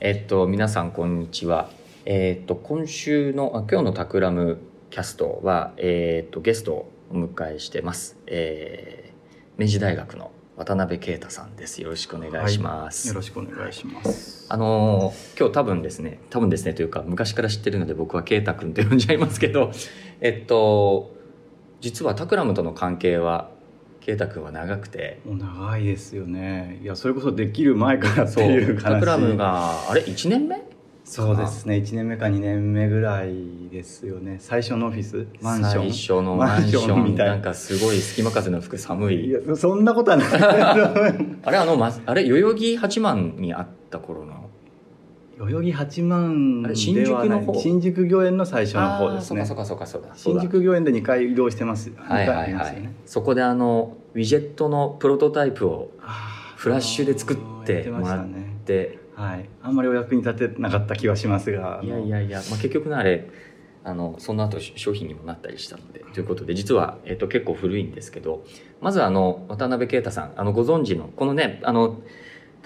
えっと、皆さんこんにちは。えっと、今週の、あ今日のタクラムキャストは、えっと、ゲストをお迎えしてます。えー、明治大学の渡辺啓太さんです。よろしくお願いします。よろしくお願いします。あのー今日多分ですね、多分ですねというか、昔から知ってるので僕は啓太君と呼んじゃいますけど、えっと、実はタクラムとの関係は、啓太君は長くて、もう長いですよね。いや、それこそできる前からってそういう話。タクラムが、あれ ?1 年目？そうですね。1年目か2年目ぐらいですよね。最初のオフィス、マンション？最初のマンションみたいな。なんかすごい隙間風の吹く寒いいや、そんなことはない。あれあの、ま、あれ代々木八幡にあった頃の？代々木八幡新ではない。宿の方？新宿御苑の最初の方ですね。そうかそうかそうかそうだ新宿御苑で2回移動してます。はいはいはい。そこであのウィジェットのプロトタイプをフラッシュで作ってもらっねではい。あんまりお役に立てなかった気はしますが。いやいやいや、まあ、結局ねあれあのその後商品にもなったりしたのでということで実は、えっと結構古いんですけどまずあの渡辺啓太さんあのご存知のこのねあの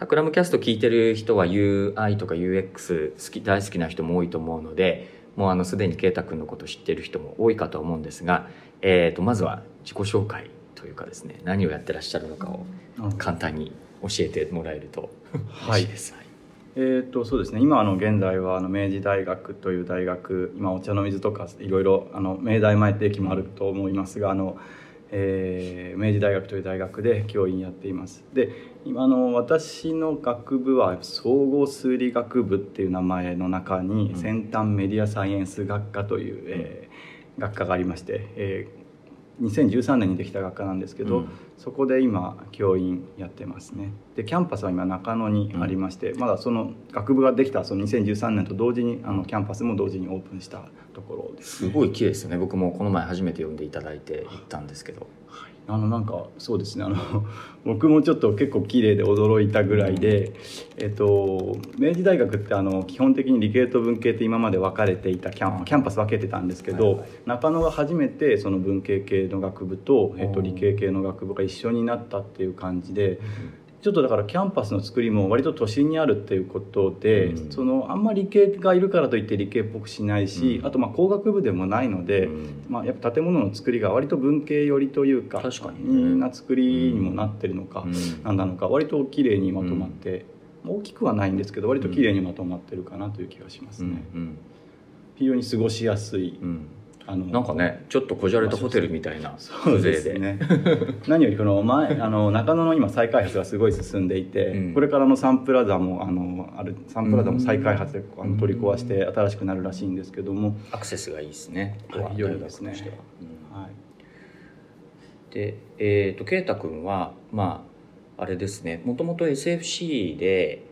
タクラムキャスト聞いてる人は UI とか UX 好き大好きな人も多いと思うのでもうあのすでに啓太君のこと知ってる人も多いかとは思うんですが、えー、とまずは自己紹介というかですね何をやってらっしゃるのかをあ簡単に教えてもらえるとはい。嬉しいです。はい。えー、とそうですね。今あの現在はあの明治大学という大学今お茶の水とかいろいろあの明大前って駅もあると思いますがあの、えー明治大学という大学で教員やっています。で今あの私の学部は総合数理学部っていう名前の中にうん。先端メディアサイエンス学科という、えー学科がありまして、えー2013年にできた学科なんですけど、うん。そこで今教員やってますね。でキャンパスは今中野にありまして、まだその学部ができたその2013年と同時にあのキャンパスも同時にオープンしたところです、すごい綺麗ですよね。僕もこの前初めて呼んでいただいて行ったんですけどあのなんかそうですね。あの 僕もちょっと結構綺麗で驚いたぐらいで、えっと、明治大学ってあの基本的に理系と文系って今まで分かれていたキャンキャンパス分けてたんですけど、はいはい。中野が初めてその文系系の学部と、えっと、うん理系系の学部が一緒になったっていう感じで。ちょっとだからキャンパスの作りも割と都心にあるっていうことで、うん。そのあんまり理系がいるからといって理系っぽくしないし、うん。あとまあ工学部でもないので、うん。まあ、やっぱ建物の作りが割と文系寄りというか確かにね。な作りにもなってるのか、うん。なんなのか割と綺麗にまとまって、大きくはないんですけど割と綺麗にまとまってるかなという気がしますうん。ね、うん。非常に過ごしやすい、うんあのなんかねちょっとこじゃれたホテルみたいなそうです風情ね 何よりこの前あの中野の今再開発がすごい進んでいて、うん。これからのサンプラザもあのあるサンプラザも再開発であの取り壊して新しくなるらしいんですけども、アクセスがいいですね。はい。良いですね。うん。はい、でえっ、と圭太君はまああれですね。もともと SFC で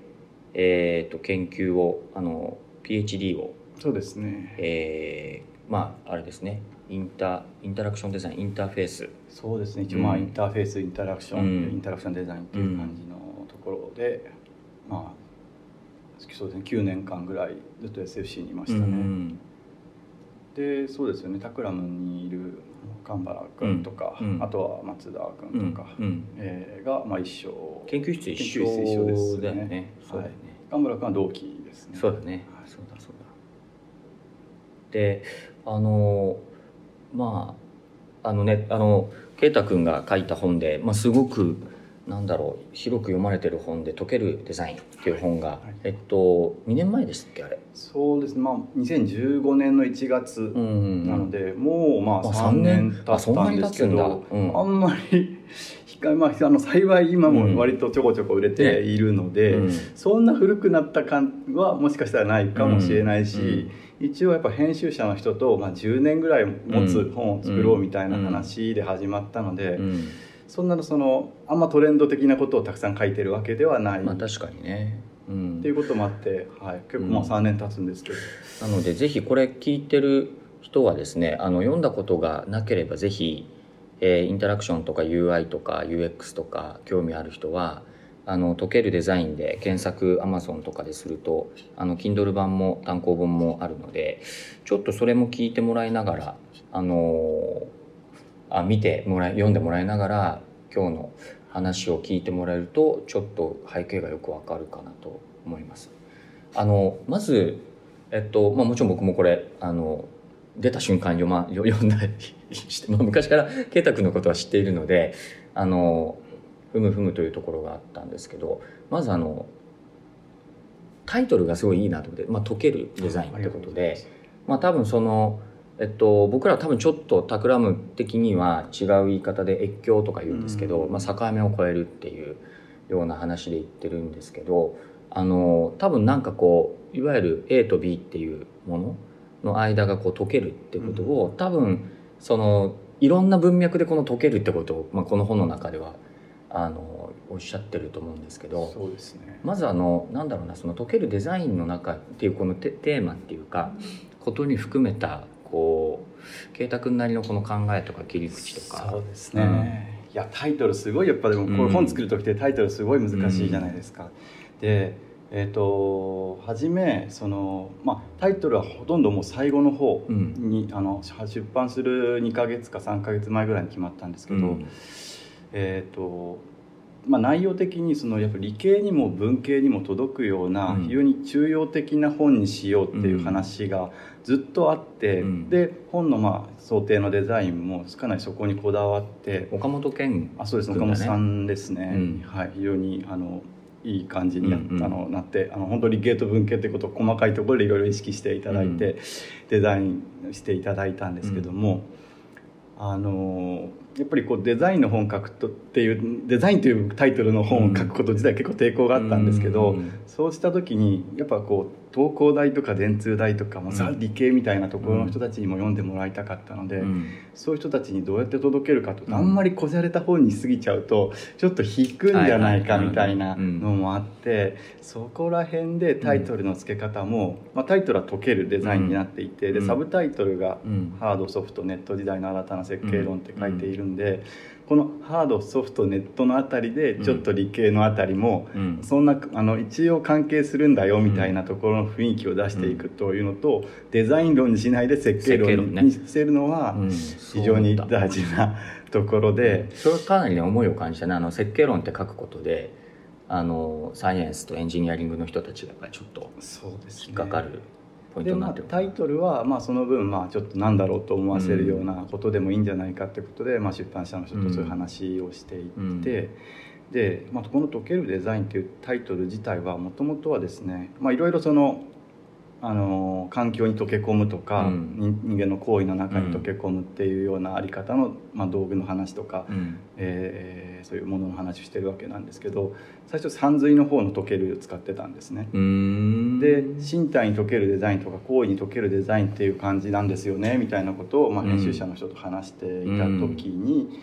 えっ、と研究をあの PhD をそうですね。えーまああれですね。インタインタラクションデザインインターフェース。そうですね。一応まあうん。インターフェースインタラクション、うん。インタラクションデザインっていう感じのところで、まあそうですね。9年間ぐらいずっと SFC にいましたね、うんでそうですよね。タクラムにいる神原君とか、うん。うんあとは松田君とか、うん。うん。えーが、まあ、一緒。研究室一緒ですね。そうだよね、神原君は同期ですね。そうだね、であのまああのねあの啓太君が書いた本で、まあ、すごくなんだろう広く読まれてる本で「解けるデザイン」っていう本が、はい。えっと2年前でしたっけあれ？そうですね。まあ2015年の1月んなので、もうまあまあ3年経あそんなったんですけど、うん。あんまりまあ、あの幸い今も割とちょこちょこ売れているので、うん。そんな古くなった感はもしかしたらないかもしれないし、一応やっぱ編集者の人と、まあ、10年ぐらい持つ本を作ろうみたいな話で始まったので、うん。そんなのそのあんまトレンド的なことをたくさん書いてるわけではない、まあ確かにね、うん。っていうこともあって、はい、結構まあうん。3年経つんですけど、なのでぜひこれ聞いてる人はですねあの読んだことがなければぜひ、えーインタラクションとか UI とか UX とか興味ある人はあの解けるデザインで検索 Amazon とかでするとあの Kindle 版も単行本もあるのでちょっとそれも聞いてもらいながらあのあ見てもらい読んでもらいながら今日の話を聞いてもらえるとちょっと背景がよくわかるかなと思います。あのまず、えっとまあ、もちろん僕もこれあの出た瞬間読,、ま、読んだり して、まあ、昔から圭太君のことは知っているのであのふむふむというところがあったんですけどまずあのタイトルがすごいいいなと思って、まあ、解けるデザインってことでまあ多分そのえっと、僕らは多分ちょっとタクラム的には違う言い方で越境とか言うんですけど、まあ、境目を越えるっていうような話で言ってるんですけどあの多分なんかこういわゆる A と B っていうものの間がこう解けるってことを、多分そのいろんな文脈でこの解けるってことを、まあ、この本の中ではあのおっしゃってると思うんですけどそうです、ね、まずあのなんだろうなその解けるデザインの中っていうこのテーマっていうかことに含めたこう圭太君なりのこの考えとか切り口とか。そうですね、うん、いやタイトルすごいやっぱでもこれ本作る時ってタイトルすごい難しいじゃないですか、うん、でえーと、初めその、まあ、タイトルはほとんどもう最後の方に、うん、あの出版する2か月か3か月前ぐらいに決まったんですけど、うん、えーとまあ、内容的にそのやっぱ理系にも文系にも届くような非常に中庸的な本にしようっていう話がずっとあって、うん、で本のまあ想定のデザインもかなりそこにこだわって岡本健、あそうです、ね、岡本さんですね、うん、はい、非常にあのいい感じにや、うんうん、あのなってあの本当にゲート文系ってことを細かいところでいろいろ意識していただいて、デザインしていただいたんですけども。あのやっぱりこうデザインの本書くとっていうデザインというタイトルの本を書くこと自体結構抵抗があったんですけど、そうした時にやっぱこう東工大とか電通大とかもさ、理系みたいなところの人たちにも読んでもらいたかったので、うん、そういう人たちにどうやって届けるかと、うん、あんまりこじゃれた本に過ぎちゃうとちょっと引くんじゃないかみたいなのもあって、そこら辺でタイトルの付け方も、まあ、タイトルは解けるデザインになっていて、でサブタイトルが「ハードソフトネット時代の新たな設計論」って書いているんで。このハードソフトネットのあたりでちょっと理系のあたりも、そんなあの一応関係するんだよみたいなところの雰囲気を出していくというのと、デザイン論にしないで設計論にしてるのは非常に大事なところで、それかなり、ね、思いを感じたね。あの設計論って書くことであのサイエンスとエンジニアリングの人たちがちょっと引っかかる。でまあ、タイトルは、まあ、その分、まあ、ちょっとなんだろうと思わせるようなことでもいいんじゃないかってことで、うん、まあ、出版社の人とそういう話をしていって、うん、で、まあ、この「解けるデザイン」っていうタイトル自体はもともとはですねいろいろそのあの環境に溶け込むとか、うん、人間の行為の中に溶け込むっていうようなあり方の、まあ、道具の話とか、うん、えー、そういうものの話をしてるわけなんですけど最初山水の方の溶ける使ってたんですね。で身体に溶けるデザインとか行為に溶けるデザインっていう感じなんですよねみたいなことを、まあ、編集者の人と話していた時に、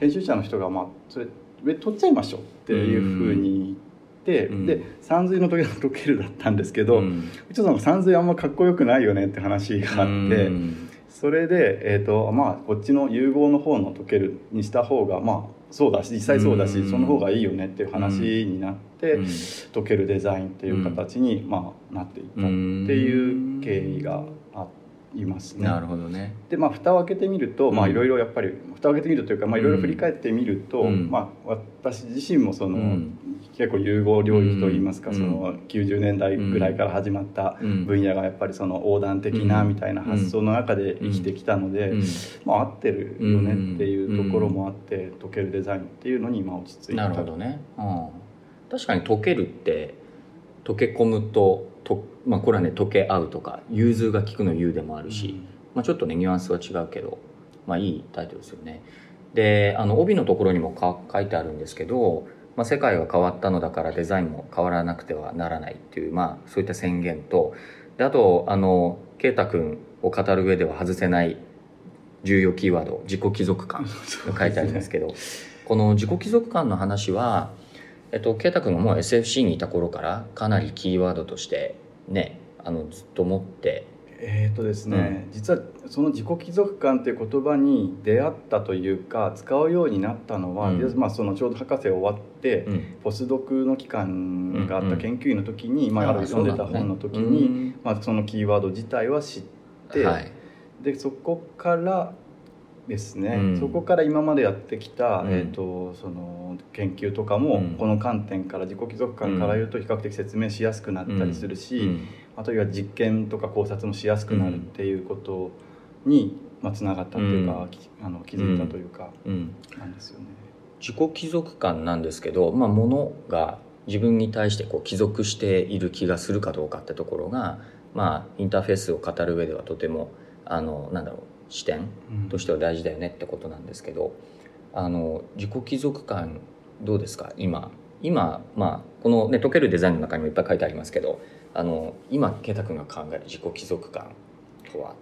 編集者の人が、まあ、それ上取っちゃいましょうっていうふうに言って。、うん、で山水の時の解けるだったんですけど、うん、ちょっと山水あんまかっこよくないよねって話があって、うん、それで、えーとまあ、こっちの融合の方の解けるにした方がまあそうだし実際そうだし、その方がいいよねっていう話になって、解けるデザインっていう形に、まあ、なっていったっていう経緯があ。いますね。なるほどね。でまあ蓋を開けてみると、まあいろいろやっぱり蓋を開けてみるというか、まあいろいろ振り返ってみると、まあ私自身もその、結構融合領域といいますか、その90年代ぐらいから始まった分野がやっぱりその横断的なみたいな発想の中で生きてきたので、まあ合ってるよねっていうところもあって解けるデザインっていうのに今落ち着いた。なるほどね。うん、確かに解けるって溶け込むとと、まあ、これはね溶け合うとか融通が利くの融でもあるし、まあ、ちょっとねニュアンスは違うけど、まあ、いいタイトルですよね。であの帯のところにもか書いてあるんですけどまあ、世界が変わったのだからデザインも変わらなくてはならないっていう、まあ、そういった宣言とであとあの圭太君を語る上では外せない重要キーワード自己貴族感が書いてありますけどこの自己貴族感の話は、えっと、圭太君がもう SFC にいた頃からかなりキーワードとしてねあのずっと持ってえーとですね、うん、実はその自己貴族感という言葉に出会ったというか使うようになったのは、うん、まあ、そのちょうど博士終わって、うん、ポスドクの期間があった研究員の時に、まあ、読んでた本の時に、ね、まあ、そのキーワード自体は知って、はい、でそこからですね、うん。そこから今までやってきた、うん。えー、とその研究とかも、うん。この観点から自己帰属感から言うと比較的説明しやすくなったりするし、うんあとは実験とか考察もしやすくなるっていうことにまあ、つながったというか、あの気づいたというか、うん。なんですよね。自己帰属感なんですけど、まあ、物が自分に対してこう帰属している気がするかどうかってところが、まあ、インターフェースを語る上ではとてもあのなんだろう視点としては大事だよねってことなんですけどあの自己貴族感どうですか？今。今、まあ、この、ね、解けるデザインの中にもいっぱい書いてありますけどあの今圭太君が考える自己貴族感とは？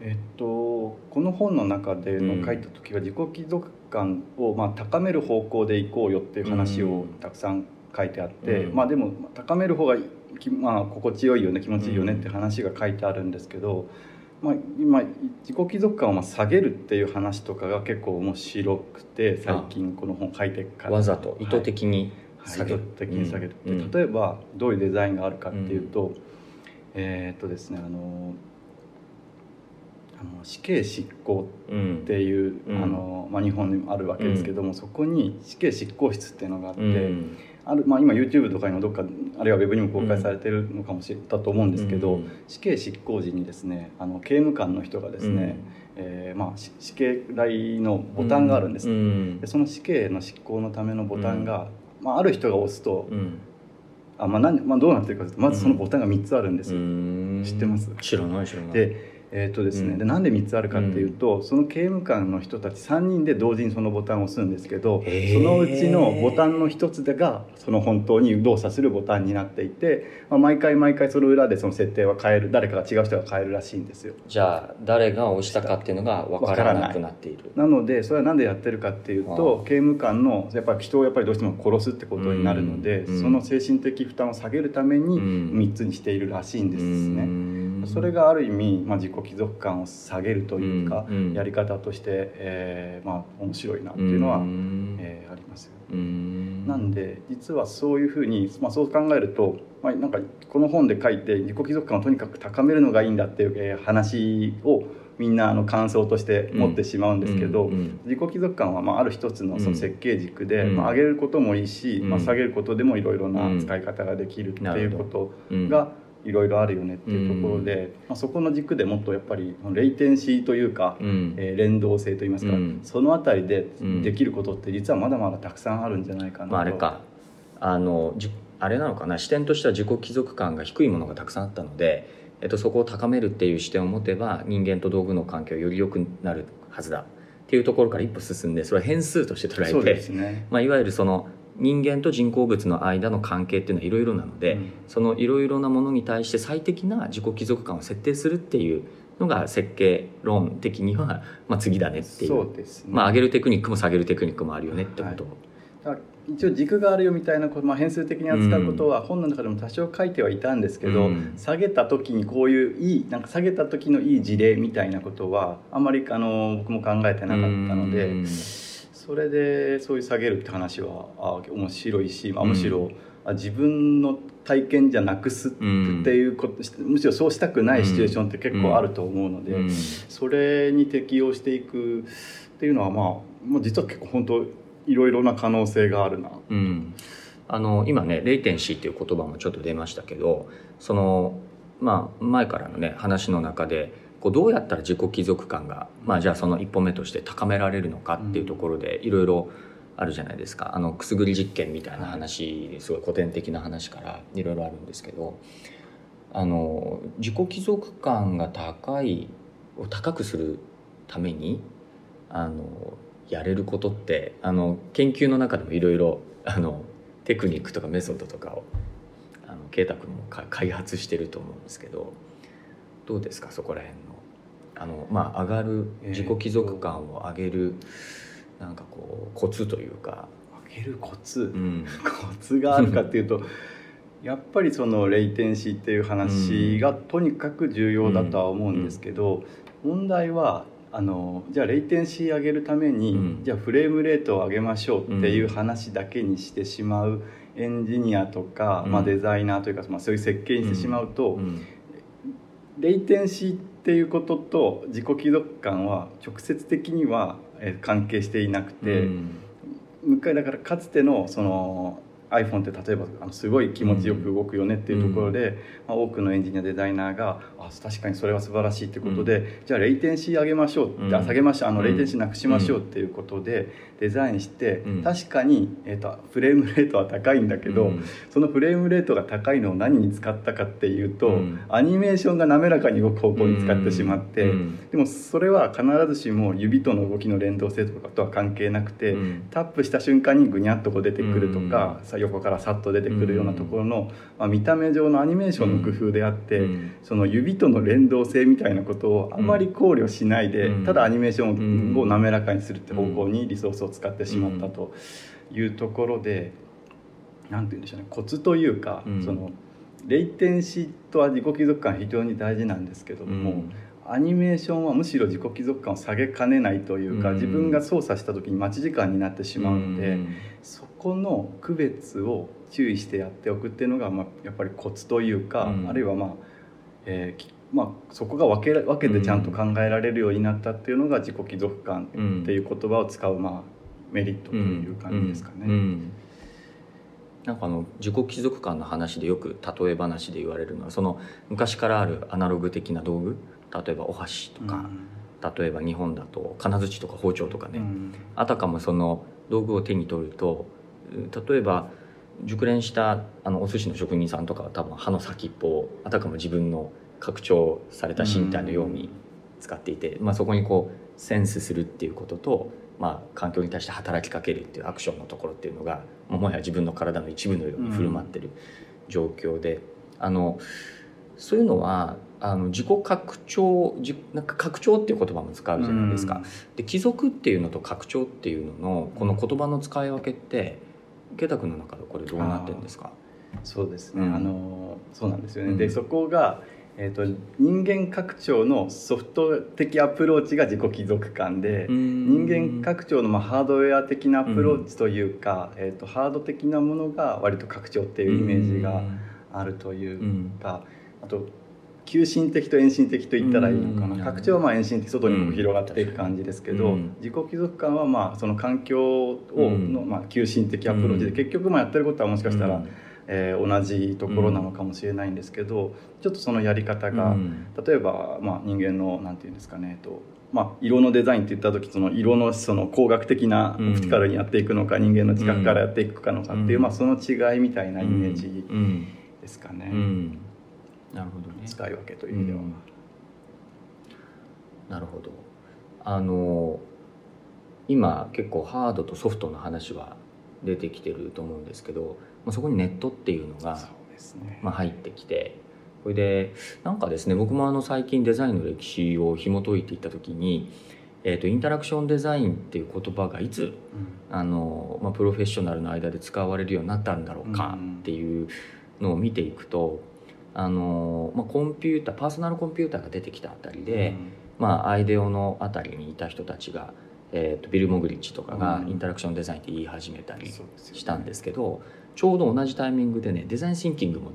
えっと、この本の中での書いた時は自己貴族感をまあ高める方向でいこうよっていう話をたくさん書いてあって、うん。まあでも高める方がきまあ心地よいよね気持ちいいよねって話が書いてあるんですけど、まあ、今自己貴族感をまあ下げるっていう話とかが結構面白くて最近この本書いてから。わざと意図的に？はい下げる、意図的に下げる、うん。で例えばどういうデザインがあるかっていうと、えーっとですねあのあの死刑執行うんっていう、うん。あのまあ、日本にもあるわけですけども、そこに死刑執行室っていうのがあって、うん。あるまあ、今 YouTube とかにもどっかあるいはウェブにも公開されてるのかもしれたと思うんですけど、うん。死刑執行時にですねあの刑務官の人がですね、えーまあ、し死刑台のボタンがあるんです、うん。でその死刑の執行のためのボタンが、まあ、ある人が押すと、うん。あまあ何まあ、どうなってるかというとまずそのボタンが3つあるんですよ。うん。知ってます？知らない知らない。でえーとですねうん。でなんで3つあるかっていうと、その刑務官の人たち3人で同時にそのボタンを押すんですけどそのうちのボタンの1つがその本当に動作するボタンになっていて、まあ、毎回毎回その裏でその設定は変える誰かが違う人が変えるらしいんですよ。じゃあ誰が押したかっていうのが分からなくなっている。なのでそれは何でやってるかっていうと刑務官のやっぱり人をやっぱりどうしても殺すってことになるので、うん。その精神的負担を下げるためにうん。3つにしているらしいんですね。うん。それがある意味、まあ、自己貴族感を下げるというか、うんうん。やり方として、えーまあ、面白いなっていうのは、うん。えーありますよ。うん。なんで実はそういうふうに、まあ、そう考えると、まあ、なんかこの本で書いて自己貴族感をとにかく高めるのがいいんだっていう、えー話をみんなあの感想として持ってしまうんですけど、うんうん。自己貴族感はまあある一つのその設計軸で、うん。まあ、上げることもいいし、うん。まあ、下げることでもいろいろなうん。使い方ができるっていうことうん。がいろいろあるよねっていうところで、まあ、そこの軸でもっとやっぱりレイテンシーというか、うん。えー連動性といいますか、うん。そのあたりでうん。できることって実はまだまだたくさんあるんじゃないかなと、まあ、あれか。あのじあれなのかな。視点としては自己貴族感が低いものがたくさんあったので、えっと、そこを高めるっていう視点を持てば人間と道具の関係はより良くなるはずだっていうところから一歩進んでそれは変数として捉えて、すね。まあ、いわゆるその人間と人工物の間の関係っていうのはいろいろなので、うん。そのいろいろなものに対して最適な自己貴族感を設定するっていうのが設計論的には、まあ、次だねっていう。そうですね、まあ、上げるテクニックも下げるテクニックもあるよねってこと、はい。一応軸があるよみたいなこと、まあ、変数的に扱うことは本の中でも多少書いてはいたんですけど、うん。下げた時にこういういいなんか下げた時のいい事例みたいなことはあんまりあの僕も考えてなかったので、うんそれでそういう下げるって話はあ面白いし、まあ、うん。むしろ、あ自分の体験じゃなくすっていうこと、むしろそうしたくないシチュエーションって結構あると思うので、うん。それに適応していくっていうのはまあ、まあ、実は結構本当いろいろな可能性があるな。うん、あの今ね「レイテンシー」っていう言葉もちょっと出ましたけどそのまあ前からのね話の中でこうどうやったら自己貴族感が、まあ、じゃあその一歩目として高められるのかっていうところでいろいろあるじゃないですか。あのくすぐり実験みたいな話すごい古典的な話からいろいろあるんですけどあの自己貴族感が高いを高くするためにあのやれることってあの研究の中でもいろいろあのテクニックとかメソッドとかをあの圭太君もか開発してると思うんですけどどうですか？そこら辺のあの、まあ、上がるえー自己貴族感を上げる、なんかこうコツというか、上げるコツ、うん。コツがあるかっていうと やっぱりそのレイテンシーっていう話がとにかく重要だとは思うんですけど、問題はあのじゃあレイテンシー上げるために、うん。じゃあフレームレートを上げましょうっていう話だけにしてしまうエンジニアとか、うん。まあ、デザイナーというか、まあ、そういう設計にしてしまうと、うん。レイテンシーっっていうことと自己貴族感は直接的にはえー関係していなくて、うん。向かいだからかつてのその iPhone って例えばあのすごい気持ちよく動くよねっていうところで、まあ、多くのエンジニアデザイナーがあ確かにそれは素晴らしいってことで、じゃあレイテンシー上げましょうって、う下げましょうあのうん。レイテンシーなくしましょうっていうことでデザインして、うん。確かに、えー、とフレームレートは高いんだけど、うん。そのフレームレートが高いのを何に使ったかっていうと、うん。アニメーションが滑らかに動く方向に使ってしまって、うん。でもそれは必ずしも指との動きの連動性とかとは関係なくて、うん。タップした瞬間にぐにゃっとこう出てくるとか、さ横からさっと出てくるようなところの、まあ、見た目上のアニメーションの工夫であって、うん。その指との連動性みたいなことをあまり考慮しないで、うんただアニメーションうんを滑らかにするって方向にリソースを使ってしまったというところで何て言うんでしょうねコツというか、うん。そのレイテンシーとは自己貴族感非常に大事なんですけども、うん。アニメーションはむしろ自己貴族感を下げかねないというか、うん。自分が操作した時に待ち時間になってしまうので、うん。そこの区別を注意してやっておくっていうのが、まあ、やっぱりコツというか、うん。あるいはまあ、えーきまあ、そこが分けら分けてちゃんと考えられるようになったっていうのが自己貴族感うんっていう言葉を使う、まあ、メリットという感じですかね。うんうんなんかあの自己貴族感の話でよく例え話で言われるのはその昔からあるアナログ的な道具？例えばお箸とか、例えば日本だと金槌とか包丁とかね、うん。あたかもその道具を手に取るとう例えば熟練したあのお寿司の職人さんとかは多分刃の先っぽをあたかも自分の拡張された身体のように使っていて、まあ、そこにこうセンスするっていうことと、まあ、環境に対して働きかけるっていうアクションのところっていうのがもはや自分の体の一部のように振る舞ってる状況で、あのそういうのはあの自己拡張自なんか拡張っていう言葉も使うじゃないですか。で貴族っていうのと拡張っていうののこの言葉の使い分けって池田君の中でこれどうなってるんですか？そうですね、うん。あのそうなんですよね、うん。でそこが、えー、と人間拡張のソフト的アプローチが自己帰属感で、人間拡張のまあハードウェア的なアプローチというか、えー、とハード的なものが割と拡張っていうイメージがあるというか、あと求心的と遠心的と言ったらいいのかな、うん。拡張はまあ遠心的外にこう広がっていく感じですけど、うん。自己帰属感はまあその環境をうん。のまあ求心的アプローチで、うん。結局まあやってることはもしかしたら、うんえー同じところなのかもしれないんですけど、ちょっとそのやり方が、うん。例えば、まあ、人間のなんていうんですかね、とまあ、色のデザインって言った時その色のその工学的なオプティカルにやっていくのか、人間の知覚からやっていくかのかっていう、うん。まあ、その違いみたいなイメージうん。ですかね、うん。なるほどね。使い分けという意味では。うん。なるほど。あの今結構ハードとソフトの話は出てきてると思うんですけど、まあ、そこにネットっていうのがまあ、入ってきてこれでなんかですね僕もあの最近デザインの歴史を紐解いていった時に、えー、とインタラクションデザインっていう言葉がいつあの、まあ、プロフェッショナルの間で使われるようになったんだろうかっていうのを見ていくとあの、まあ、コンピューターパーソナルコンピューターが出てきたあたりで、まあ、アイデオのあたりにいた人たちが、えー、とビル・モグリッチとかがうん。インタラクションデザインって言い始めたりしたんですけどちょうど同じタイミングでねデザインシンキングも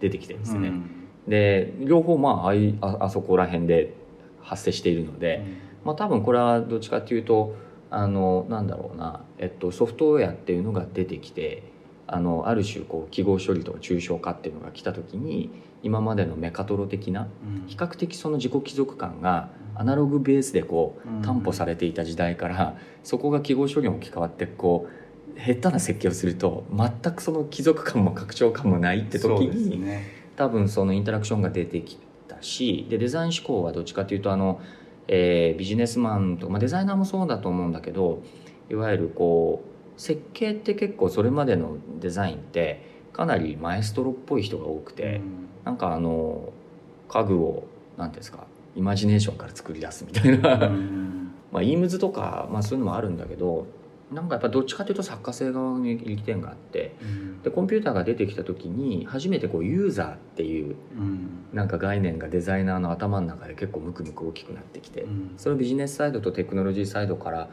出てきてるんですね。うん。で両方まああいああそこら辺で発生しているので、まあ、多分これはどっちかっていうとあのなんだろうな、えっと、ソフトウェアっていうのが出てきてあのある種こう記号処理とか抽象化っていうのが来た時に今までのメカトロ的なうん。比較的その自己貴族感がアナログベースでこうん。う担保されていた時代からそこが記号処理に置き換わってこう下手な設計をすると全くその貴族感も拡張感もないって時に、ね。多分そのインタラクションが出てきたしでデザイン思考はどっちかというとあの、えービジネスマンとか、まあ、デザイナーもそうだと思うんだけどいわゆるこう設計って結構それまでのデザインってかなりマエストロっぽい人が多くて、なんかあの家具を何ていうんですかイマジネーションから作り出すみたいな、うん。まあイームズとか、まあ、そういうのもあるんだけどなんかやっぱどっちかというと作家性側に力点があってうん。でコンピューターが出てきた時に初めてこうユーザーっていううん。なんか概念がデザイナーの頭の中で結構ムクムク大きくなってきてうん。それをビジネスサイドとテクノロジーサイドから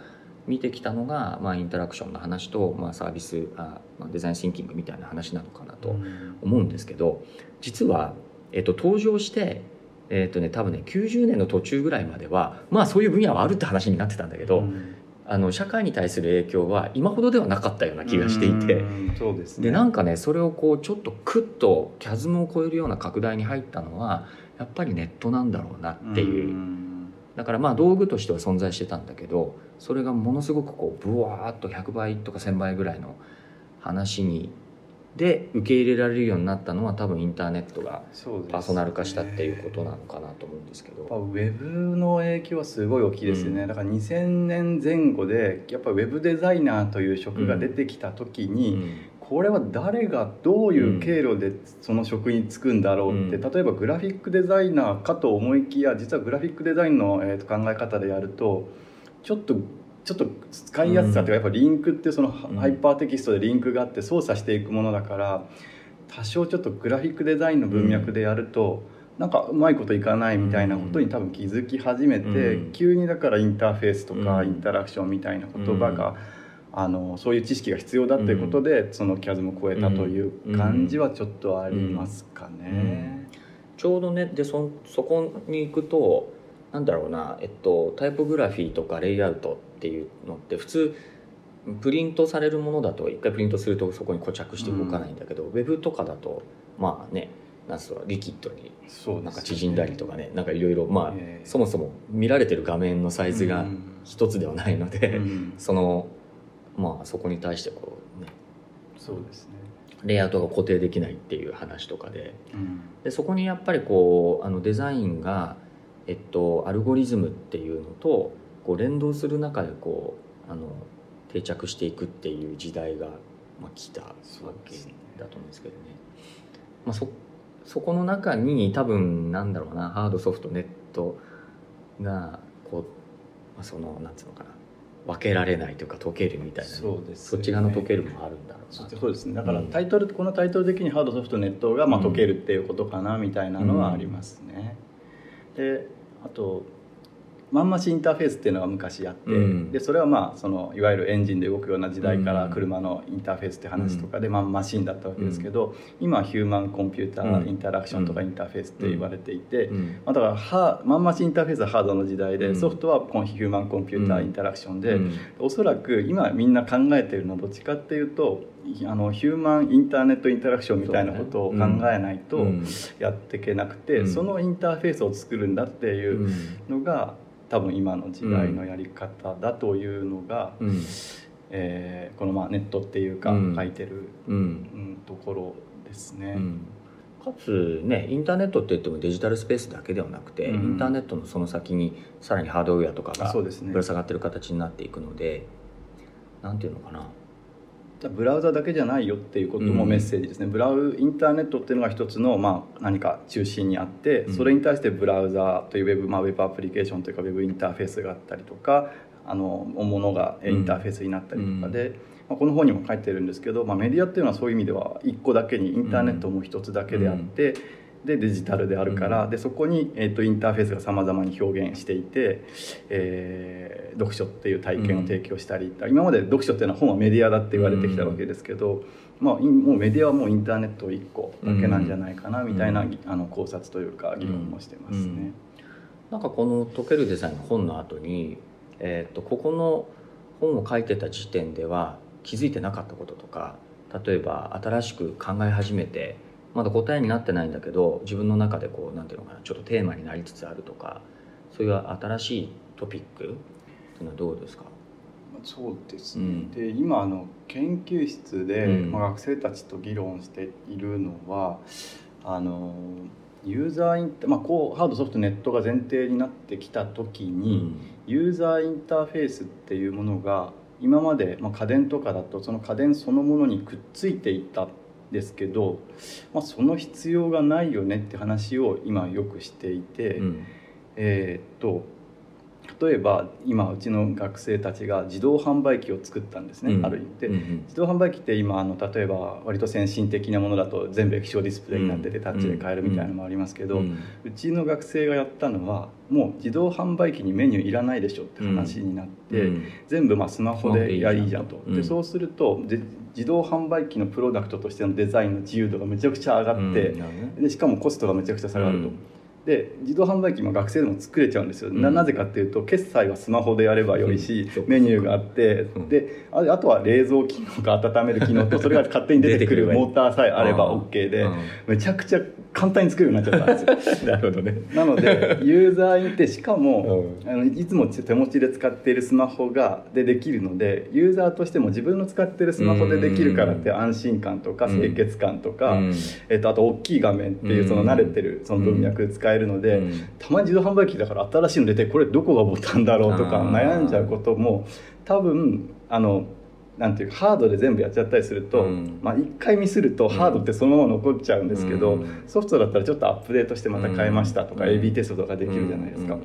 見てきたのが、まあ、インタラクションの話と、まあ、サービスあまあデザインシンキングみたいな話なのかなと思うんですけど実は、えっと、登場して、えっ、とね多分ね90年の途中ぐらいまではまあそういう分野はあるって話になってたんだけど、うんあの社会に対する影響は今ほどではなかったような気がしていて。うんそうですね。でなんかねそれをこうちょっとクッとキャズムを超えるような拡大に入ったのはやっぱりネットなんだろうなっていう、ん。だからまあ道具としては存在してたんだけどそれがものすごくこうブワーッと100倍とか1000倍ぐらいの話にで受け入れられるようになったのは多分インターネットがパーソナル化したっていうことなのかなと思うんですけど。やっぱウェブの影響はすごい大きいですよね、うん。だから2000年前後でやっぱウェブデザイナーという職が出てきた時うに、ん。これは誰がどういう経路でその職に就くんだろうって、うん。例えばグラフィックデザイナーかと思いきや実はグラフィックデザインの、えーと考え方でやるとちょっとちょっと使いやすさというか、やっぱリンクってそのハイパーテキストでリンクがあって操作していくものだから多少ちょっとグラフィックデザインの文脈でやると、なんかうまいこといかないみたいなことに多分気づき始めて、うん。急にだからインターフェースとかうん。インタラクションみたいな言葉が、あのそういう知識が必要だっていうことで、そのキャズムを超えたという感じはちょっとありますかね。ちょうどねでそそこに行くとなんだろうな、えっと、タイポグラフィーとかレイアウトっていうのって普通プリントされるものだと一回プリントするとそこに固着して動かないんだけど、ウェブとかだとまあねなんつうのリキッドになんか縮んだりとかねなんかいろいろまあ、ええ。そもそも見られてる画面のサイズがうん。一つではないので、うん。そのまあそこに対してこうねそうですね。レイアウトが固定できないっていう話とかで。うん。でそこにやっぱりこうあのデザインが、えっと、アルゴリズムっていうのとこう連動する中でこうあの定着していくっていう時代が、まあ、来たわけだと思うんですけどね。まあ、そそこの中に多分なんだろうなハードソフトネットがこう、まあ、そのなんつうのかな分けられないというか溶けるみたいなね、そうですそっち側の溶けるもあるんだろうそなそうですね。だからうん。タイトル、このタイトル的にハードソフトネットがまあうん解けるっていうことかなみたいなのはありますね、であとマンマシインターフェースっていうのが昔あって、うん。でそれはまあそのいわゆるエンジンで動くような時代からうん。車のインターフェースって話とかで、まあ、マシンだったわけですけど、今はヒューマンコンピュータうん。ーインタラクションとかインターフェースって言われていて、うん。まあ、だからハマンマシインターフェースはハードの時代で、うん。ソフトはコンヒューマンコンピューターインタラクションで、うん。おそらく今みんな考えてるのはどっちかっていうとあのヒューマンインターネットインタラクションみたいなことを考えないとうん。やっていけなくて、うん。そのインターフェースを作るんだっていうのが多分今の時代のやり方だというのが、うん。えーこのまあネットっていうかうん。書いてる、うん。うんところですね。うん。かつねインターネットって言ってもデジタルスペースだけではなくて、うん。インターネットのその先にさらにハードウェアとかがそうですね。ぶら下がってる形になっていくのでなんていうのかなブラウザだけじゃないよっていうこともメッセージですね、ブラウインターネットっていうのが一つの、まあ、何か中心にあってうん。それに対してブラウザというウェブ、まあ、ウェブアプリケーションというかウェブインターフェースがあったりとかあのものがえインターフェースになったりとかで、まあ、この本にも書いてるんですけど、まあ、メディアっていうのはそういう意味では一個だけにインターネットも一つだけであって、でデジタルであるから、うん。でそこに、えー、とインターフェースがさまざまに表現していて、えー読書っていう体験を提供したり、今まで読書っていうのは本はメディアだって言われてきたわけですけど、まあ、いもうメディアはもうインターネット1個だけなんじゃないかなみたいな、うんあの考察というか議論もしてますね。なんかこの「溶けるデザイン」の本の後に、えー、とここの本を書いてた時点では気づいてなかったこととか例えば新しく考え始めてまだ答えになってないんだけど自分の中でこうなんていうのかなちょっとテーマになりつつあるとかそういう新しいトピックっていうのはどうですか？そうですね。うん。で今あの研究室で、うん。まあ、学生たちと議論しているのはあのユーザーインタまあ、こうハードソフトネットが前提になってきた時に、ユーザーインターフェースっていうものが今まで、まあ、家電とかだとその家電そのものにくっついていたんですけど、まあ、その必要がないよねって話を今よくしていて、うん。えーっと例えば今うちの学生たちが自動販売機を作ったんですね、うん。ある意味で。うん。自動販売機って今あの例えば割と先進的なものだと全部液晶ディスプレイになっててタッチで買えるみたいなのもありますけど、うん。うちの学生がやったのはもう自動販売機にメニューいらないでしょって話になって、うん。全部まあスマホでやりいいじゃんと。うん。でそうするとで自動販売機のプロダクトとしてのデザインの自由度がめちゃくちゃ上がって、でしかもコストがめちゃくちゃ下がると。うんで自動販売機も学生でも作れちゃうんですよ、うん。ななぜかっていうと決済はスマホでやればよいし、うん。メニューがあって、うん。でああとは冷蔵機能か温める機能とそれが勝手に出てくるモーターさえあればうん。OK で、うん。めちゃくちゃ簡単に作るようになっちゃったんですよ。なるほどね。なのでユーザーにってしかも、うあのいつも手持ちで使っているスマホがでできるのでユーザーとしても自分の使ってるスマホでできるからって安心感とかうん清潔感とか、うん。えっと、あと大きい画面っていうその慣れてるその文脈で使えるので、うん。たまに自動販売機だから新しいの出てこれどこがボタンだろうとか悩んじゃうことも多分あのなんていうかハードで全部やっちゃったりすると、うん。まあ、1回ミスるとハードってそのまま残っちゃうんですけど、うん。ソフトだったらちょっとアップデートしてまた変えましたとか、うん。AB テストとかできるじゃないですか。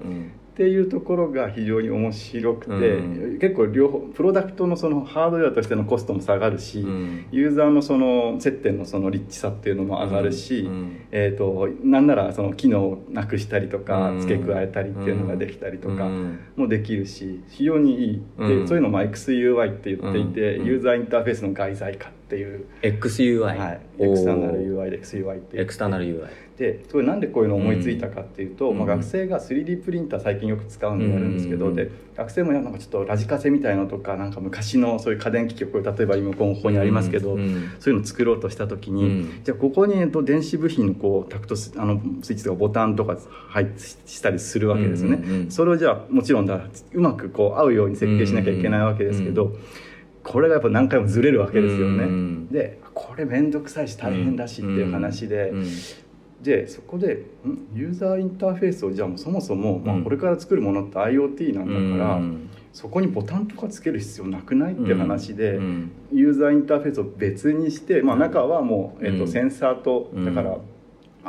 っていうところが非常に面白くて、うん。結構両方プロダクトのそのハードウェアとしてのコストも下がるし、うん。ユーザーのその接点のそのリッチさっていうのも上がるし、うん。えー、となんならその機能をなくしたりとかうん。付け加えたりっていうのができたりとかうん。もできるし非常にいい、でうん。そういうのも XUI って言っていて、うん。ユーザーインターフェースの外在化っていう、XUI、はい、エクスターナル UI で XUI ってエクスターナル UI でそれなんでこういうのを思いついたかっていうと、うん。まあ、学生が 3D プリンター最近よく使うんでやるんですけど、うん。で学生もなんかちょっとラジカセみたいのとかなんか昔のそういう家電機器をこれ例えば今ここにありますけど、うん。そういうのを作ろうとした時に、うん。じゃあここに、えっと、電子部品のこうタクトスあのスイッチとかボタンとか配置したりするわけですよね、それをじゃあもちろんだうまくこう合うように設計しなきゃいけないわけですけど、うんこれがやっぱ何回もずれるわけですよね、うん。でこれ面倒くさいし大変だしっていう話で、うん。でそこでん？ユーザーインターフェースをじゃあもうそもそも、まあ、うん。これから作るものって IoT なんだから、うん。そこにボタンとかつける必要なくないって話で、うん。ユーザーインターフェースを別にして、まあ、中はもう、えっとうん。センサーとうんだから、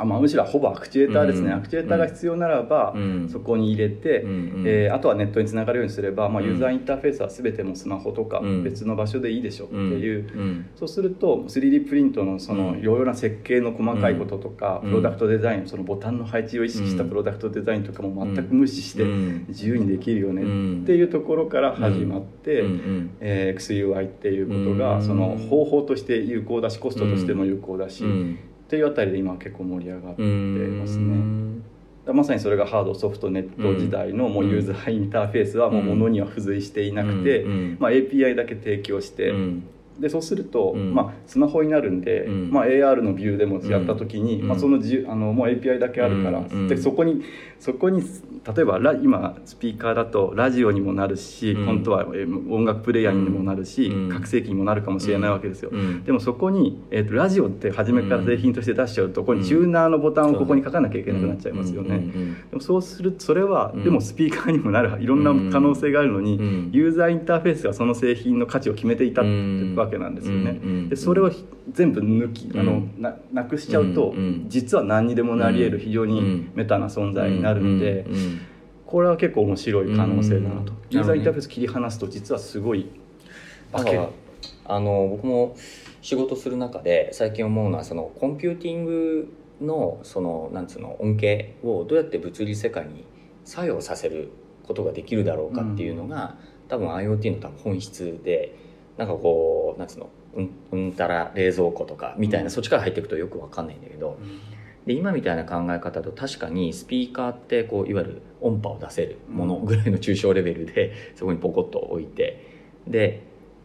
あまあ、むしろほぼアクチュエーターですね、うん。アクチュエーターが必要ならば、うん。そこに入れて、うんえーあとはネットにつながるようにすれば、まあ、うん。ユーザーインターフェースは全てもうスマホとかうん。別の場所でいいでしょっていう。うん。そうすると 3D プリントのそのうん。いろいろな設計の細かいこととか、うん。プロダクトデザインそのボタンの配置を意識したうん。プロダクトデザインとかも全く無視してうん。自由にできるよねうんっていうところから始まって、えー XUI っていうことうん。がその方法として有効だしコストとしても有効だし、うんっていうあたりで今結構盛り上がってますうね。まさにそれがハードソフトネット時代のもうユーザーインターフェースはもうものには付随していなくて、うん。まあ、API だけ提供して、うんでそうすると、うん。まあ、スマホになるんで、うん。まあ、AR のビューでもやった時に、うん。まあ、その自由あのもう API だけあるから、うん。でそこにそこに例えばラ今スピーカーだとラジオにもなるし、うん。本当はえー音楽プレイヤーにもなるし、うん。拡声器にもなるかもしれないわけですよ。うん。でもそこに、えー、とラジオって初めから製品として出しちゃうとここにチューナーのボタンをここに書かなきゃいけなくなっちゃいますよね。でもそうするとそれは、うん。でもスピーカーにもなるいろんな可能性があるのに、うん。ユーザーインターフェースがその製品の価値を決めていたってうんわけなんですよね。うんうんでそれを全部抜きあの、うんななくしちゃうと、うんうん実は何にでもなり得る非常にメタな存在になるんで、うんうんこれは結構面白い可能性だなと、うん。ユーザーインターフェース切り離すと実はすごい化ける。あの僕も仕事する中で最近思うのはそのコンピューティングのそのなんつうの恩恵をどうやって物理世界に作用させることができるだろうかっていうのが、多分 IoT の多分本質でなんかこうなんつうの？うんうんたら冷蔵庫とかみたいな、うん。そっちから入っていくとよくわかんないんだけどで今みたいな考え方だと確かにスピーカーってこういわゆる音波を出せるものぐらいの抽象レベルで そこにポコッと置いてで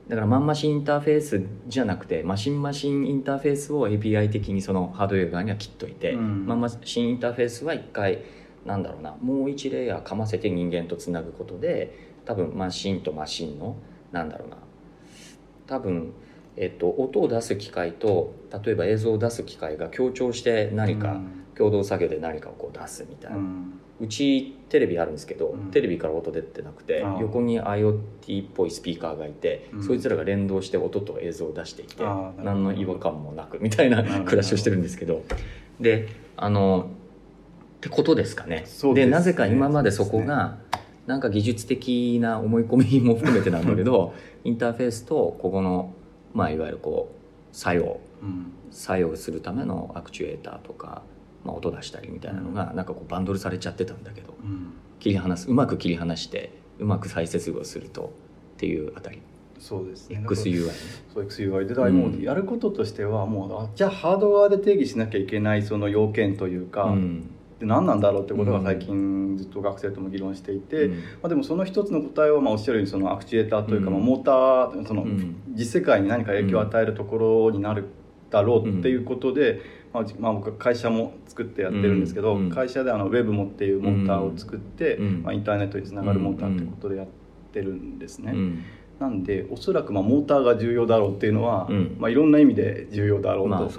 だからマンマシンインターフェースじゃなくてマシンマシンインターフェースを API 的にそのハードウェア側には切っといて、うん。マンマシンインターフェースは一回なんだろうなもう一レイヤーかませて人間とつなぐことで多分マシンとマシンのなんだろうな多分、えっと、音を出す機械と例えば映像を出す機械が協調して何か共同作業で何かをこう出すみたいな、ううんちテレビあるんですけど、うん。テレビから音出てなくて横に IoT っぽいスピーカーがいて、うん。そいつらが連動して音と映像を出していて何の違和感もなくみたいな暮らしをしてるんですけど。であのってことですかね。ですね。なぜか今までそこがなんか技術的な思い込みも含めてなんだけど インターフェースとここの、まあ、いわゆるこう作用うん。作用するためのアクチュエーターとか、まあ、音出したりみたいなのがなんかこうバンドルされちゃってたんだけどうん。切り離すうまく切り離してうまく再接合するとっていうあたり。そうですね。XUI ね。そう XUI でだもうやることとしてはもうあじゃあハード側で定義しなきゃいけないその要件というか、うんって何なんだろうってことが最近ずっと学生とも議論していて、まあ、でもその一つの答えはまあおっしゃるようにそのアクチュエーターというか、まあ、モーターその実世界に何か影響を与えるところになるだろうっていうことで、まあ、まあ、僕は会社も作ってやってるんですけど、会社であのウェブモっていうモーターを作って、まあ、インターネットにつながるモーターってことでやってるんですね。なんでおそらくまあモーターが重要だろうっていうのは、まあ、いろんな意味で重要だろうと。まあ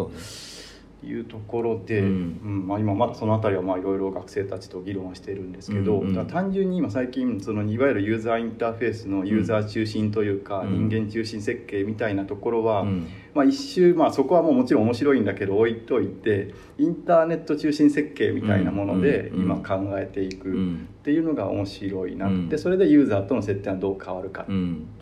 いうところで、うん、うん、まあ、今まだその辺りはまあいろいろ学生たちと議論はしているんですけど、うんうん、単純に今最近そのいわゆるユーザーインターフェースのユーザー中心というか、うん、人間中心設計みたいなところは、うん、まあ、一周、まあ、そこはもうもちろん面白いんだけど置いといてインターネット中心設計みたいなもので今考えていくっていうのが面白いな、うん、でそれでユーザーとの接点はどう変わるか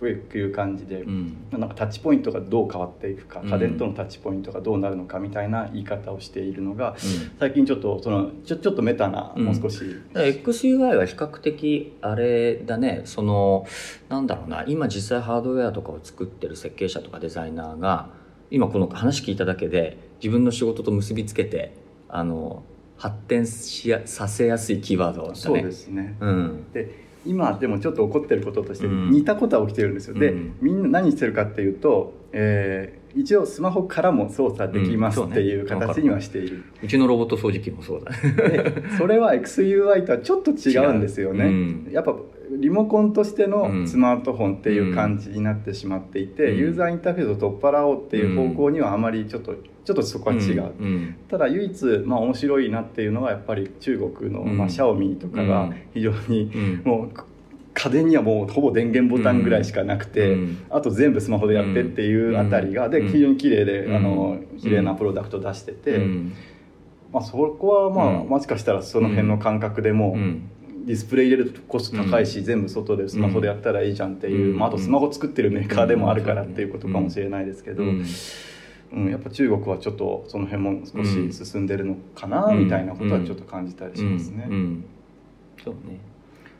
という感じで、うん、なんかタッチポイントがどう変わっていくか家電とのタッチポイントがどうなるのかみたいな言い方をしているのが、最近ちょっとそのちょちょっとメタな、もう少し。XUI は比較的あれだね。そのなんだろうな。今実際ハードウェアとかを作ってる設計者とかデザイナーが今この話聞いただけで自分の仕事と結びつけてあの発展しやさせやすいキーワードだね。そうですね、うん、で今でもちょっと起こってることとして似たことは起きてるんですよ、うん、でみんな何してるかっていうと、えー、一応スマホからも操作できますっていう形にはしている、うちのロボット掃除機もそうだ。でそれは XUI とはちょっと違うんですよね、やっぱリモコンとしてのスマートフォンっていう感じになってしまっていて、うん、ユーザーインターフェースを取っ払おうっていう方向にはあまりちょっとちょっとそこは違う、うん、ただ唯一まあ面白いなっていうのはやっぱり中国の、まあ、シャオミとかが非常にもう家電にはもうほぼ電源ボタンぐらいしかなくて、うん、あと全部スマホでやってっていうあたりが、で非常に綺麗で、うん、あの綺麗なプロダクト出してて、まあ、そこはまあ、もしかしたらその辺の感覚でも、ディスプレイ入れるとコスト高いし、うん、全部外でスマホでやったらいいじゃんっていう、うん、まあ、あとスマホ作ってるメーカーでもあるからっていうことかもしれないですけど、うん。やっぱ中国はちょっとその辺も少し進んでるのかな、みたいなことはちょっと感じたりしますね。そうね。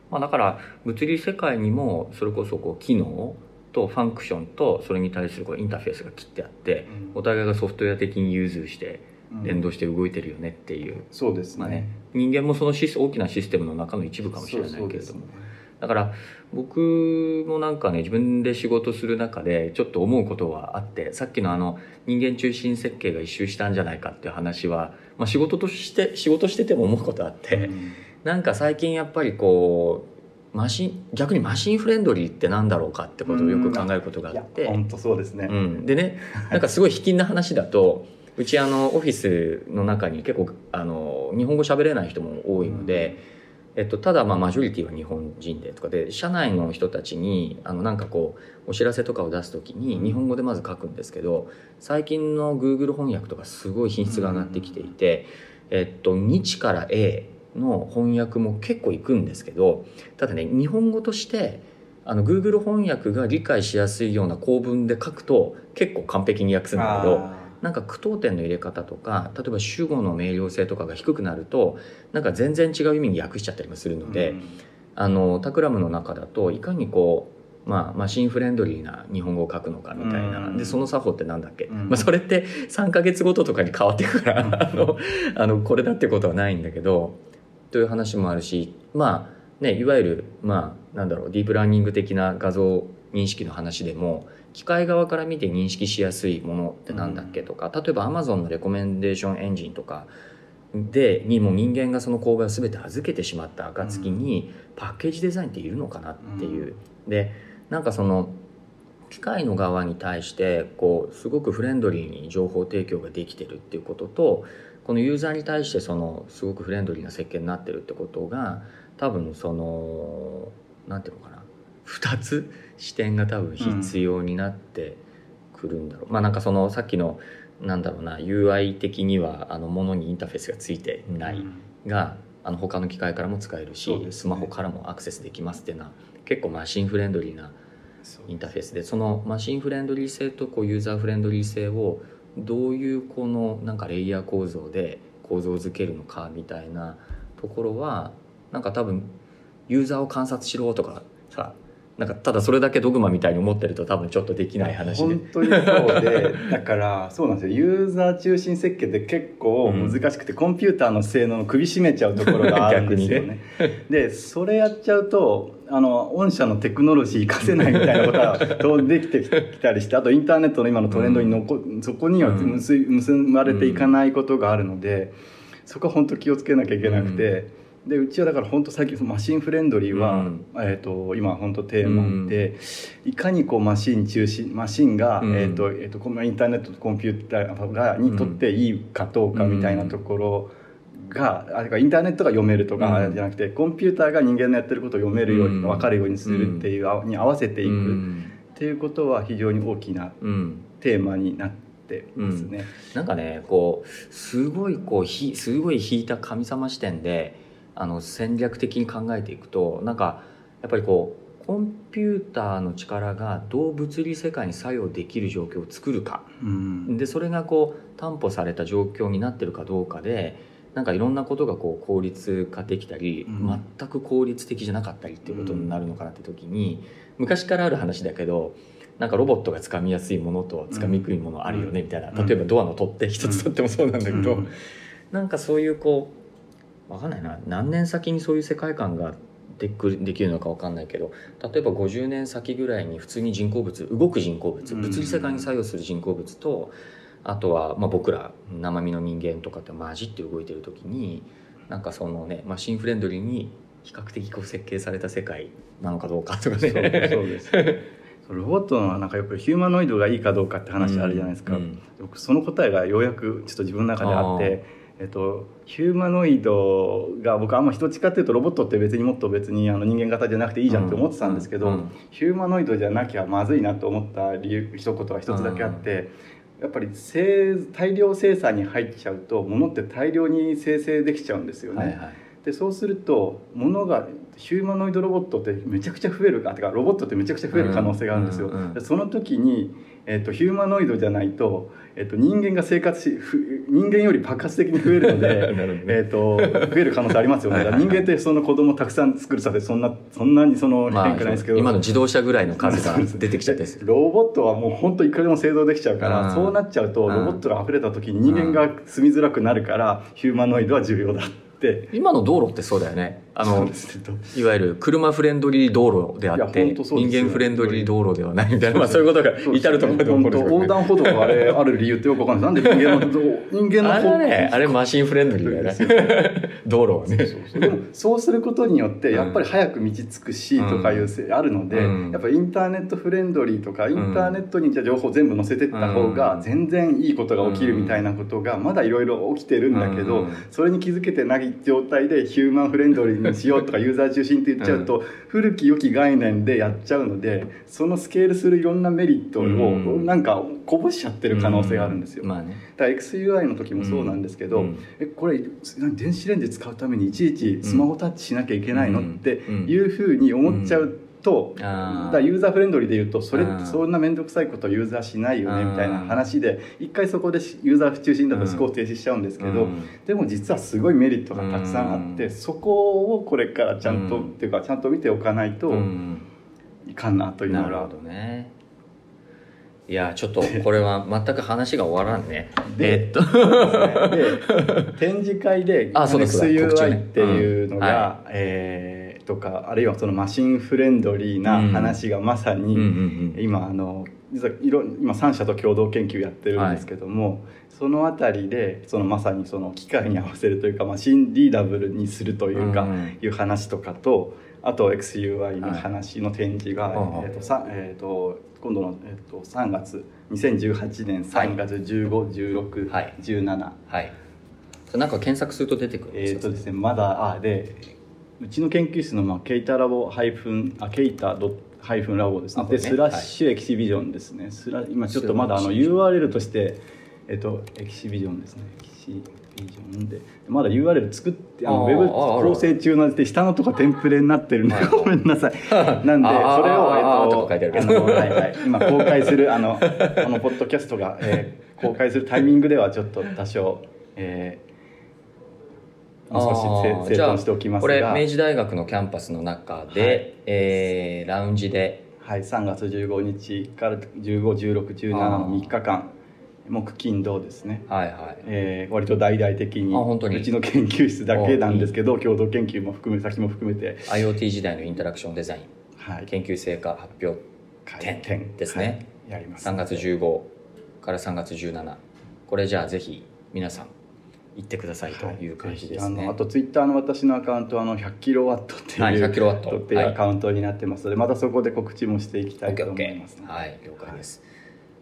まあ、だから物理世界にもそれこそこう機能とファンクションとそれに対するこうインターフェースが切ってあって、お互いがソフトウェア的に融通して連動して動いてるよねっていう、うん、そうですね。まあね、人間もそのシス大きなシステムの中の一部かもしれないけれども、ね、だから僕もなんかね自分で仕事する中でちょっと思うことはあってさっきのあの人間中心設計が一周したんじゃないかっていう話は、まあ、仕事として仕事してても思うことあって、うん、なんか最近やっぱりこうマシン逆にマシンフレンドリーってなんだろうかってことをよく考えることがあって。本当そうですね、うん、でねなんかすごい卑近な話だとうちあのオフィスの中に結構あの日本語喋れない人も多いので、うん、えっと、ただまあマジョリティは日本人でとかで社内の人たちにあのなんかこうお知らせとかを出す時に日本語でまず書くんですけど最近の Google 翻訳とかすごい品質が上がってきていて、うん、えっと、日から A の翻訳も結構いくんですけどただね日本語としてあの Google 翻訳が理解しやすいような構文で書くと結構完璧に訳すんだけど。なんか句読点の入れ方とか例えば主語の明瞭性とかが低くなるとなんか全然違う意味に訳しちゃったりもするので、うん、あのタクラムの中だといかにこうまあ、マシンフレンドリーな日本語を書くのかみたいな、うん、でその作法ってなんだっけ、うん、まあ、それって3か月ごととかに変わっていくから あのあのこれだってことはないんだけどという話もあるしまあねいわゆるまあなんだろうディープラーニング的な画像認識の話でも機械側から見て認識しやすいものって何だっけとか、例えば Amazon のレコメンデーションエンジンとかでにも人間がその購買を全て預けてしまった暁にパッケージデザインっているのかなっていう。でなんかその機械の側に対してこうすごくフレンドリーに情報提供ができてるっていうこととこのユーザーに対してそのすごくフレンドリーな設計になってるってことが多分そのなんていうのかな2つ視点が多分必要になってくるんだろう、うん、まあなんかそのさっきのなんだろうな UI 的にはあのものにインターフェースがついてないが、うん、あの他の機械からも使えるし、ね、スマホからもアクセスできますっていうのは結構マシンフレンドリーなインターフェースでそのマシンフレンドリー性とこうユーザーフレンドリー性をどういうこのなんかレイヤー構造で構造づけるのかみたいなところはなんか多分ユーザーを観察しろとかさなんかただそれだけドグマみたいに思ってると多分ちょっとできない話で。本当にそうでだから そうなんですよ。ユーザー中心設計って結構難しくて、コンピューターの性能の首絞めちゃうところがあるんですよね。でそれやっちゃうとあの御社のテクノロジー活かせないみたいなことはどうできてきたりしてあとインターネットの今のトレンドに残、うん、そこには結結ばれていかないことがあるので、そこは本当気をつけなきゃいけなくて。でうちはだから本当最近マシンフレンドリーは、うん、えーと、今本当テーマで、うん、いかにこうマシン中心マシンが、うん、えーとえーと、このインターネットとコンピューターがにとっていいかどうかみたいなところが、あれかインターネットが読めるとかじゃなくて、コンピューターが人間のやってることを読めるように、分かるようにするっていう、に合わせていくっていうことは非常に大きなテーマになって。ますね、うん、なんかねこうすごいこうひすごい引いた神様視点であの戦略的に考えていくとなんかやっぱりこうコンピューターの力がどう物理世界に作用できる状況を作るか、うん、でそれがこう担保された状況になってるかどうかでなんかいろんなことがこう効率化できたり、うん、全く効率的じゃなかったりっていうことになるのかなって時に、昔からある話だけどなんかロボットがつかみやすいものとつかみにくいものあるよねみたいな、例えばドアの取っ手一つ取ってもそうなんだけど、うん、なんかそういうこう分かんないな。何年先にそういう世界観がでできるのか分かんないけど例えば50年先ぐらいに普通に人工物動く人工物物理世界に作用する人工物とあとはまあ僕ら生身の人間とかって混じって動いてる時になんかそのねマシンフレンドリーに比較的こう設計された世界なのかどうかとかね。そうです。ロボットのなんかよくヒューマノイドがいいかどうかって話あるじゃないですか、うん。うん、その答えがようやくちょっと自分の中であってえっと、ヒューマノイドが僕あんま人近っていうとロボットって別にもっと別にあの人間型じゃなくていいじゃんって思ってたんですけど、うんうん、ヒューマノイドじゃなきゃまずいなと思った理由一言が一つだけあって、やっぱり大量生産に入っちゃうと物って大量に生成できちゃうんですよね。はいはい、でそうすると物がヒューマノイドロボットってめちゃくちゃ増えるあてかロボットってめちゃくちゃ増える可能性があるんですよ。その時にえーと、ヒューマノイドじゃないと,、えーと、人間が生活し人間より爆発的に増えるので えと増える可能性ありますよね。はい、人間ってその子供たくさん作るさでそんなそんなにその変化ないですけど、まあ、今の自動車ぐらいの数が出てきちゃって。ロボットはもう本当いくらでも製造できちゃうから、そうなっちゃうとロボットが溢れた時に人間が住みづらくなるからヒューマノイドは重要だって。今の道路ってそうだよねあの、いわゆる車フレンドリー道路であって人間フレンドリー道路ではないみたいな、まあ、そういうことが至るところで起こる、横断歩道があれある理由ってよくわかんないなんで人間の人間のあれねあれマシンフレンドリーだよね。道路はね。でもそうすることによってやっぱり早く道つくしとかいうあるので、やっぱインターネットフレンドリーとかインターネットにじゃ情報全部載せてった方が全然いいことが起きるみたいなことがまだいろいろ起きてるんだけど、それに気づけてない状態でヒューマンフレンドリーにしようとかユーザー中心って言っちゃうと、古き良き概念でやっちゃうのでそのスケールするいろんなメリットをなんかこぼしちゃってる可能性があるんですよ。まあね、だから XUI の時もそうなんですけど、えこれ電子レンジ使うためにいちいちスマホタッチしなきゃいけないの？っていうふうに思っちゃうと、だユーザーフレンドリーで言うとそれってそんな面倒くさいことユーザーしないよねみたいな話で一回そこでユーザー中心だと思考停止しちゃうんですけど、でも実はすごいメリットがたくさんあってそこをこれからちゃんと、っていうかちゃんと見ておかないといかんなというのが。ね。いやちょっとこれは全く話が終わらんね。で、えっと。で展示会で XUI っていうのが、うん。はい、えーとかあるいはそのマシンフレンドリーな話がまさに今あの実はいろ今3社と共同研究やってるんですけども、はい、その辺りでそのまさにその機械に合わせるというかマシンリーダブルにするというか、いう話とかとあと XUI の話の展示が、はい、えーとさえーと、今度の、えーと、と3月2018年3月151617、はい、17はい。なんか検索すると出てくるんですかえっ、とですねまだあでうちの研究室の、まあ、ケイタラボハイフンあケイタドハイフンラボですね。でスラッシュエキシビジョンですね、スラ今ちょっとまだあの URL としてえっとエキシビジョンですね。エキシビジョンで。まだ URL 作ってあのウェブ構成中なんで下のとかテンプレになってるんでごめんなさい。なんでそれを、えっとはいはい、今公開するあのこのポッドキャストが、えー、公開するタイミングではちょっと多少、えー、少し整整頓しておきますが。じゃあこれ明治大学のキャンパスの中で、はい。えーラウンジで。はい、3月15日から151617の3日間木金土ですね、はいはい。えー割と大々的にあ本当に。うちの研究室だけなんですけど共同研究も含め先も含めて、IoT 時代のインタラクションデザインはい、研究成果発表展展ですね、はい。やります3月15から3月17これじゃあぜひ皆さん行ってくださいとい。う感じですね、あのあとツイッターの私のアカウントはあの 100kW っていう、はい 100kW っていうアカウントになってますので、またそこで告知もしていきたいと思いますのではい了解です、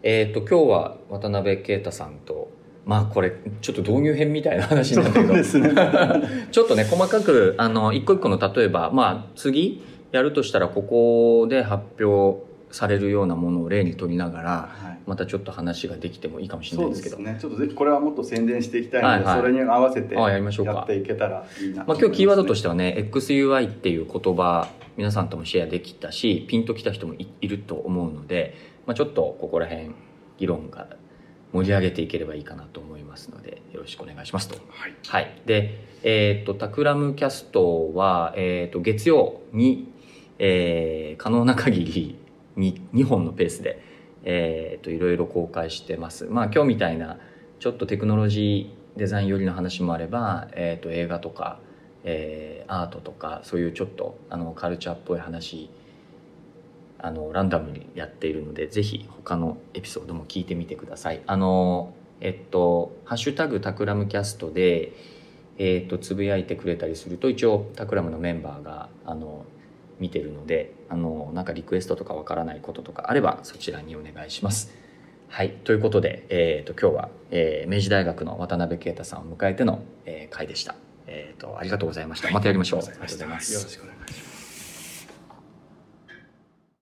えっ、と今日は渡辺啓太さんとまあこれちょっと導入編みたいな話になったけど。ね。ちょっとね細かくあの一個一個の例えばまあ次やるとしたらここで発表されるようなものを例に取りながらはいまたちょっと話ができてもいいかもしれなそいうでけど。ですすね。ちょっとぜひこれはもっと宣伝していきたいので、はいはい。それに合わせてあやっていけたらいいなまあ、今日キーワードとししてはね XUI っていう言葉皆さんともシェアできたしピンときた人もいいると思うので、まあ、ちょっとここら辺議論が盛り上げていければいいかなと思いますのでよろしくお願いしますと。はい。はい。で、えっ、と、タクラムキャストは、えっ、と、月曜に、えー可能な限りに2本のペースで、えっ、と、いろいろ公開してます。まあ、今日みたいな、ちょっとテクノロジーデザイン寄りの話もあれば、えっ、と、映画とか、えーアートとか、そういうちょっと、あの、カルチャーっぽい話、あの、ランダムにやっているので、ぜひ他のエピソードも聞いてみてください。あの、えっと、ハッシュタグタクラムキャストで、えっと、つぶやいてくれたりすると、一応タクラムのメンバーが、あの、見てるので、あの、なんかリクエストとかわからないこととかあれば、そちらにお願いします。はい。ということで、えっと、今日は、えー明治大学の渡辺啓太さんを迎えての、えー会でした。えっと、ありがとうございました。またやりましょう。ありがとうございます。よろしくお願いします